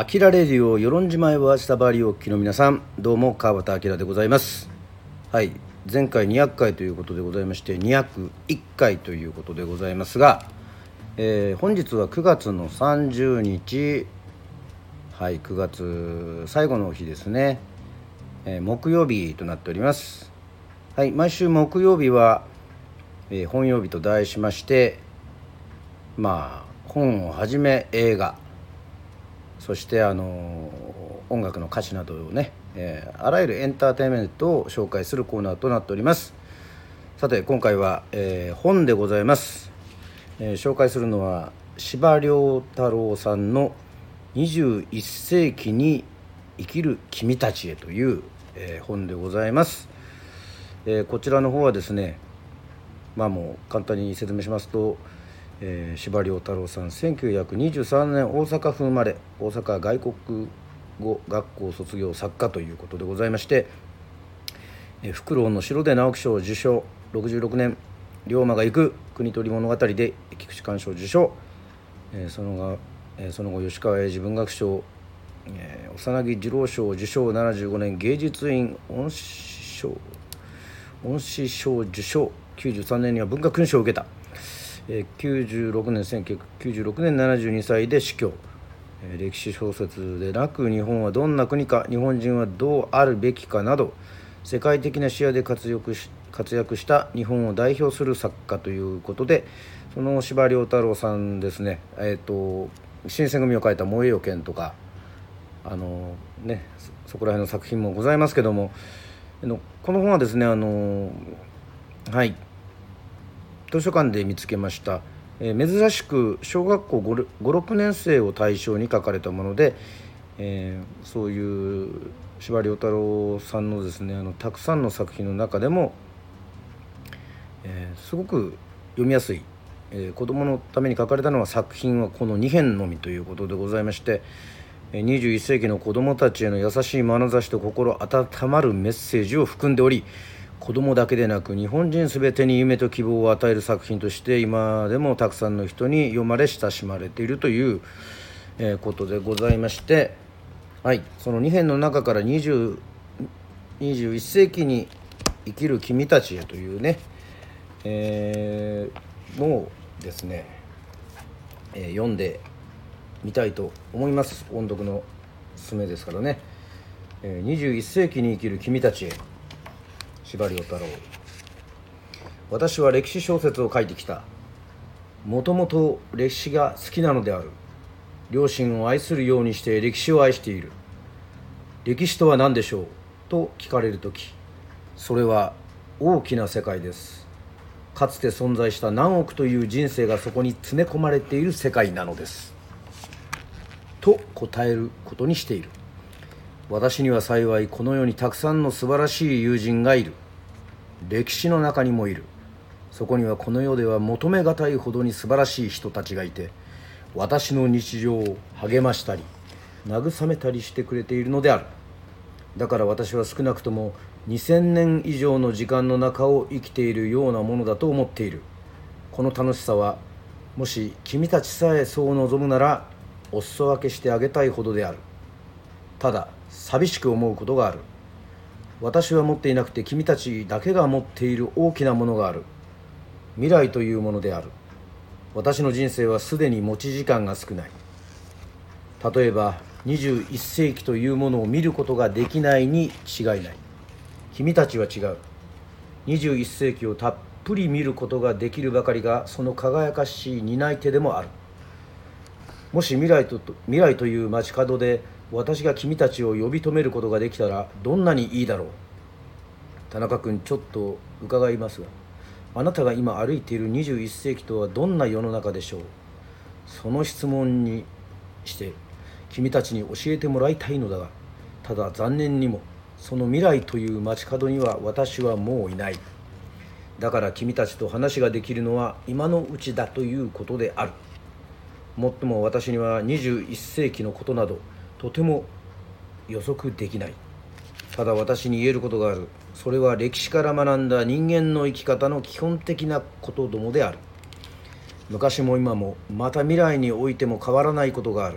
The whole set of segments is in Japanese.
アキラレディオ与論島へは下回りおきの皆さんどうも川端明でございます。はい。前回200回ということでございまして201回ということでございますが、えー、本日は9月の30日はい9月最後の日ですね、えー、木曜日となっております。はい毎週木曜日は、えー、本曜日と題しましてまあ本をはじめ映画そしてあの音楽の歌詞などをね、えー、あらゆるエンターテインメントを紹介するコーナーとなっております。さて今回は、えー、本でございます、えー、紹介するのは司馬遼太郎さんの「21世紀に生きる君たちへ」という、え、本でございます、え、こちらの方はですねまあもう簡単に説明しますとえー、司馬太郎さん1923年大阪府生まれ大阪外国語学校卒業作家ということでございまして「えー、フクロウの城」で直木賞受賞66年「龍馬が行く国取物語」で菊池寛賞受賞、えー、その後、え、その後吉川英治文学賞、えー、幼木二郎賞受賞75年芸術院恩師賞恩師賞受賞93年には文化勲章を受けた。え96年1996年72歳で死去、え歴史小説でなく日本はどんな国か日本人はどうあるべきかなど世界的な視野で活躍し活躍した日本を代表する作家ということでその司馬太郎さんですねえっ、ー、と新選組を書いた「燃えよ剣」とかあのねそこら辺の作品もございますけどもこの本はですねあのはい。図書館で見つけました、えー、珍しく小学校56年生を対象に書かれたもので、えー、そういう司馬太郎さんのですねあのたくさんの作品の中でも、えー、すごく読みやすい、えー、子どものために書かれたのは作品はこの2編のみということでございまして21世紀の子どもたちへの優しい眼差しと心温まるメッセージを含んでおり子供だけでなく日本人全てに夢と希望を与える作品として今でもたくさんの人に読まれ親しまれているという、えことでございましてはい。その2編の中から20 21世紀に生きる君たちへというね、えー、のをですね、えー、読んでみたいと思います。音読のすすめですからね、えー、21世紀に生きる君たちへ。司馬太郎。私は歴史小説を書いてきた。もともと歴史が好きなのである。両親を愛するようにして歴史を愛している。歴史とは何でしょう？と聞かれる時それは大きな世界です。かつて存在した何億という人生がそこに詰め込まれている世界なのです。と答えることにしている。私には幸いこの世にたくさんの素晴らしい友人がいる。歴史の中にもいる。そこにはこの世では求めがたいほどに素晴らしい人たちがいて私の日常を励ましたり慰めたりしてくれているのである。だから私は少なくとも2000年以上の時間の中を生きているようなものだと思っている。この楽しさはもし君たちさえそう望むならお裾分けしてあげたいほどである。ただ寂しく思うことがある。私は持っていなくて君たちだけが持っている大きなものがある。未来というものである。私の人生はすでに持ち時間が少ない。例えば21世紀というものを見ることができないに違いない。君たちは違う。21世紀をたっぷり見ることができるばかりがその輝かしい担い手でもある。もし未来と未来という街角で私が君たちを呼び止めることができたらどんなにいいだろう。田中君ちょっと伺いますがあなたが今歩いている21世紀とはどんな世の中でしょう。その質問にして君たちに教えてもらいたいのだがただ残念にもその未来という街角には私はもういない。だから君たちと話ができるのは今のうちだということである。もっとも私には21世紀のことなどとても予測できない。ただ私に言えることがある。それは歴史から学んだ人間の生き方の基本的なことどもである。昔も今もまた未来においても変わらないことがある。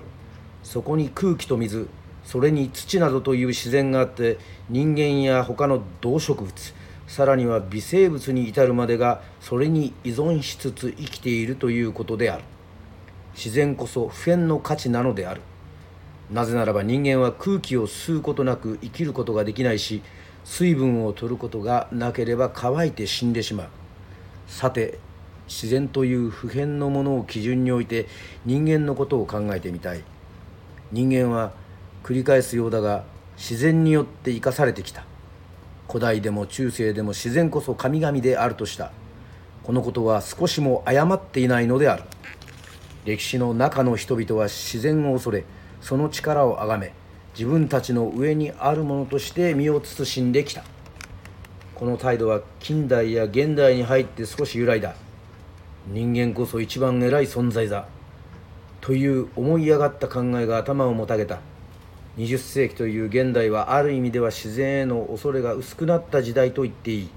そこに空気と水それに土などという自然があって人間や他の動植物さらには微生物に至るまでがそれに依存しつつ生きているということである。自然こそ普遍の価値なのである。なぜならば人間は空気を吸うことなく生きることができないし水分を取ることがなければ乾いて死んでしまう。さて自然という普遍のものを基準において人間のことを考えてみたい。人間は繰り返すようだが自然によって生かされてきた。古代でも中世でも自然こそ神々であるとした。このことは少しも誤っていないのである。歴史の中の人々は自然を恐れその力を崇め自分たちの上にあるものとして身を慎んできた。この態度は近代や現代に入って少し由来だ。人間こそ一番偉い存在だ。という思い上がった考えが頭をもたげた。20世紀という現代はある意味では自然への恐れが薄くなった時代と言っていい。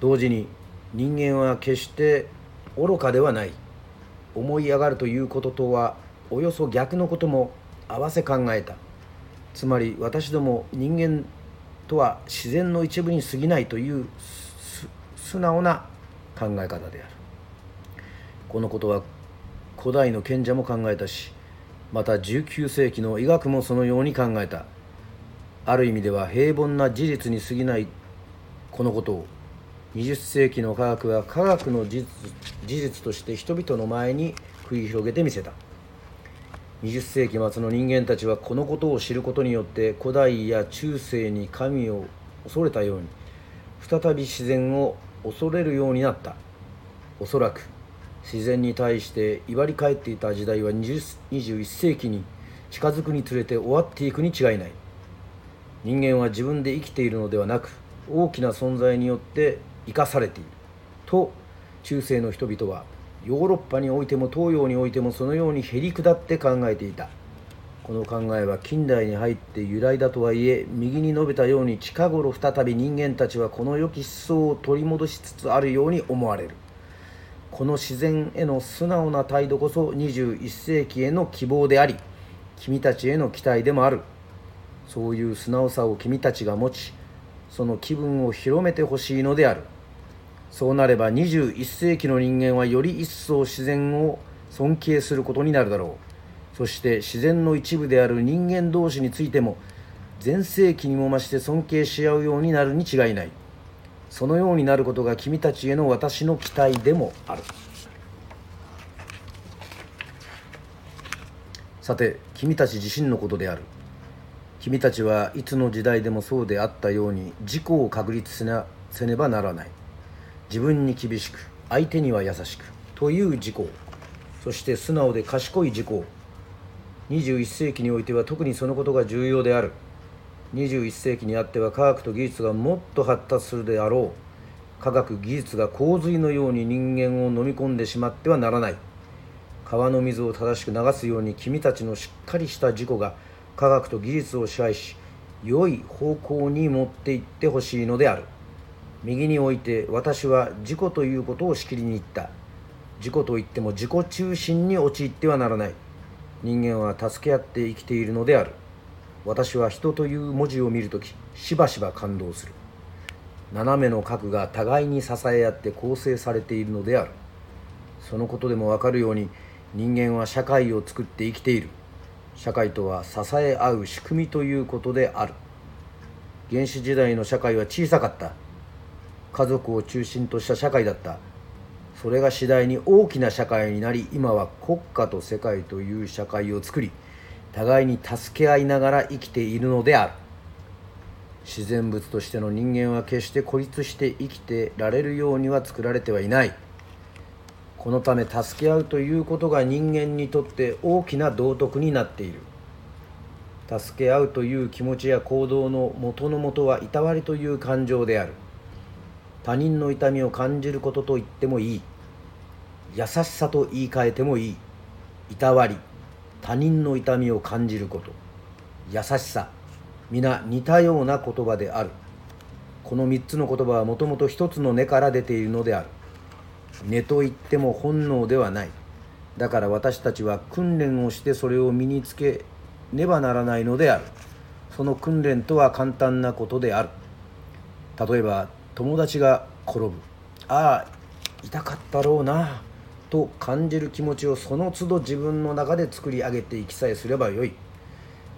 同時に人間は決して愚かではない。思い上がるということとはおよそ逆のことも合わせ考えた。つまり私ども人間とは自然の一部に過ぎないという素直な考え方である。このことは古代の賢者も考えたしまた19世紀の医学もそのように考えた。ある意味では平凡な事実に過ぎないこのことを20世紀の科学は科学の事実として人々の前に繰り広げてみせた。20世紀末の人間たちはこのことを知ることによって古代や中世に神を恐れたように再び自然を恐れるようになった。おそらく自然に対して威張り返っていた時代は21世紀に近づくにつれて終わっていくに違いない。人間は自分で生きているのではなく大きな存在によって生かされている。と中世の人々はヨーロッパにおいても東洋においてもそのようにへり下って考えていた。この考えは近代に入って由来だとはいえ右に述べたように近頃再び人間たちはこの良き思想を取り戻しつつあるように思われる。この自然への素直な態度こそ21世紀への希望であり君たちへの期待でもある。そういう素直さを君たちが持ちその気分を広めてほしいのである。そうなれば21世紀の人間はより一層自然を尊敬することになるだろう。そして自然の一部である人間同士についても全盛期にも増して尊敬し合うようになるに違いない。そのようになることが君たちへの私の期待でもある。さて君たち自身のことである。君たちはいつの時代でもそうであったように自己を確立せなせねばならない。自分に厳しく相手には優しくという自己そして素直で賢い自己。21世紀においては特にそのことが重要である。21世紀にあっては科学と技術がもっと発達するであろう。科学技術が洪水のように人間を飲み込んでしまってはならない。川の水を正しく流すように君たちのしっかりした自己が科学と技術を支配し良い方向に持っていってほしいのである。右において私は自己ということをしきりに言った。自己といっても自己中心に陥ってはならない。人間は助け合って生きているのである。私は人という文字を見るときしばしば感動する。斜めの角が互いに支え合って構成されているのである。そのことでもわかるように人間は社会を作って生きている。社会とは支え合う仕組みということである。原始時代の社会は小さかった。家族を中心とした社会だった。それが次第に大きな社会になり今は国家と世界という社会を作り互いに助け合いながら生きているのである。自然物としての人間は決して孤立して生きてられるようには作られてはいない。このため助け合うということが人間にとって大きな道徳になっている。助け合うという気持ちや行動の元のもとはいたわりという感情である。他人の痛みを感じることと言ってもいい。優しさと言い換えてもいい。いたわり他人の痛みを感じること。優しさ皆似たような言葉である。この3つの言葉はもともと一つの根から出ているのである。根といっても本能ではない。だから私たちは訓練をしてそれを身につけねばならないのである。その訓練とは簡単なことである。例えば友達が転ぶ。ああ痛かったろうなと感じる気持ちをその都度自分の中で作り上げていきさえすればよい。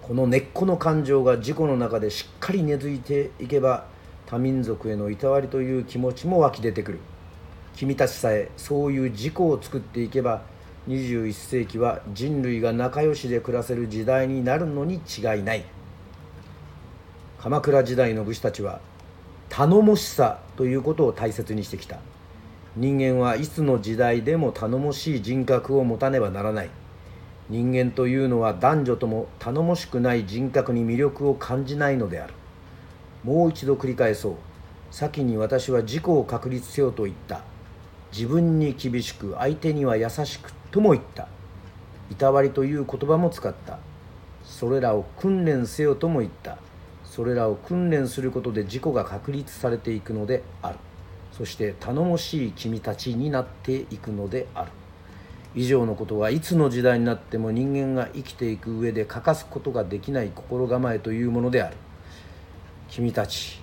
この根っこの感情が自己の中でしっかり根付いていけば多民族へのいたわりという気持ちも湧き出てくる。君たちさえそういう自己を作っていけば21世紀は人類が仲良しで暮らせる時代になるのに違いない。鎌倉時代の武士たちは頼もしさということを大切にしてきた。人間はいつの時代でも頼もしい人格を持たねばならない。人間というのは男女とも頼もしくない人格に魅力を感じないのである。もう一度繰り返そう。先に私は自己を確立せよと言った。自分に厳しく相手には優しくとも言った。いたわりという言葉も使った。それらを訓練せよとも言った。それらを訓練することで自己が確立されていくのである。そして頼もしい君たちになっていくのである。以上のことはいつの時代になっても人間が生きていく上で欠かすことができない心構えというものである。君たち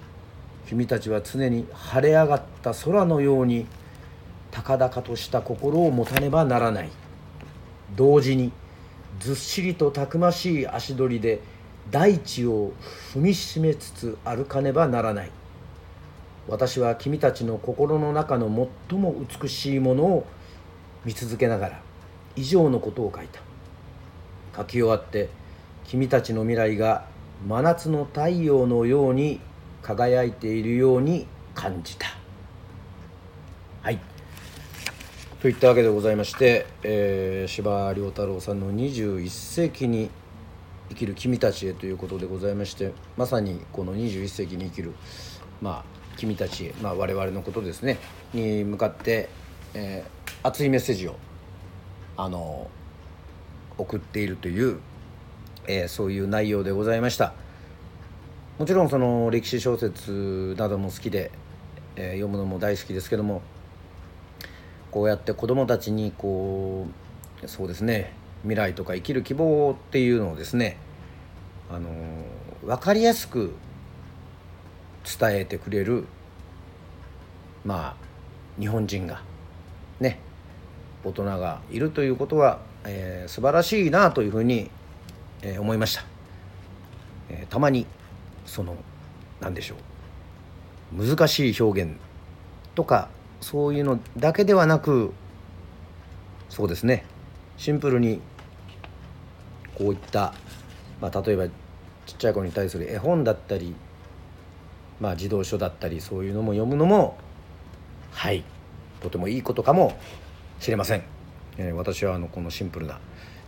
君たちは常に晴れ上がった空のように高々とした心を持たねばならない。同時にずっしりとたくましい足取りで大地を踏みしめつつ歩かねばならない。私は君たちの心の中の最も美しいものを見続けながら以上のことを書いた。書き終わって君たちの未来が真夏の太陽のように輝いているように感じた。はい。といったわけでございまして、えー、司馬太郎さんの21世紀に生きる君たちへということでございましてまさにこの21世紀に生きるまあ君たちへ、まあ、我々のことですねに向かって、えー、熱いメッセージをあの送っているという、えー、そういう内容でございました。もちろんその歴史小説なども好きで、えー、読むのも大好きですけどもこうやって子どもたちにこうそうですね未来とか生きる希望っていうのをですねあの分かりやすく伝えてくれるまあ日本人がね大人がいるということは、えー、素晴らしいなというふうに、えー、思いました、えー、たまにその何でしょう難しい表現とかそういうのだけではなくそうですねシンプルにこういった、まあ、例えばちっちゃい子に対する絵本だったり、まあ、児童書だったりそういうのも読むのもはいとてもいいことかもしれません。えー、私はあのこのシンプルな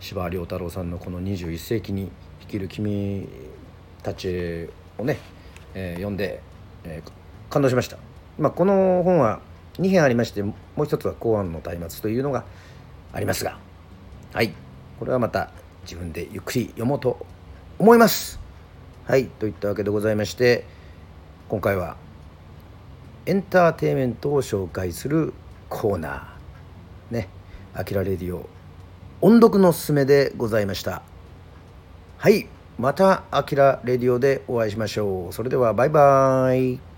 司馬遼太郎さんのこの21世紀に生きる君たちをね、えー、読んで、えー、感動しました。まあ、この本は2編ありましてもう一つは公安の松明というのがありますがはいこれはまた自分でゆっくり読もうと思います。はいといったわけでございまして今回はエンターテインメントを紹介するコーナー。ね「あきらレディオ」音読のすすめでございました。はいまた「あきらレディオ」でお会いしましょう。それではバイバーイ。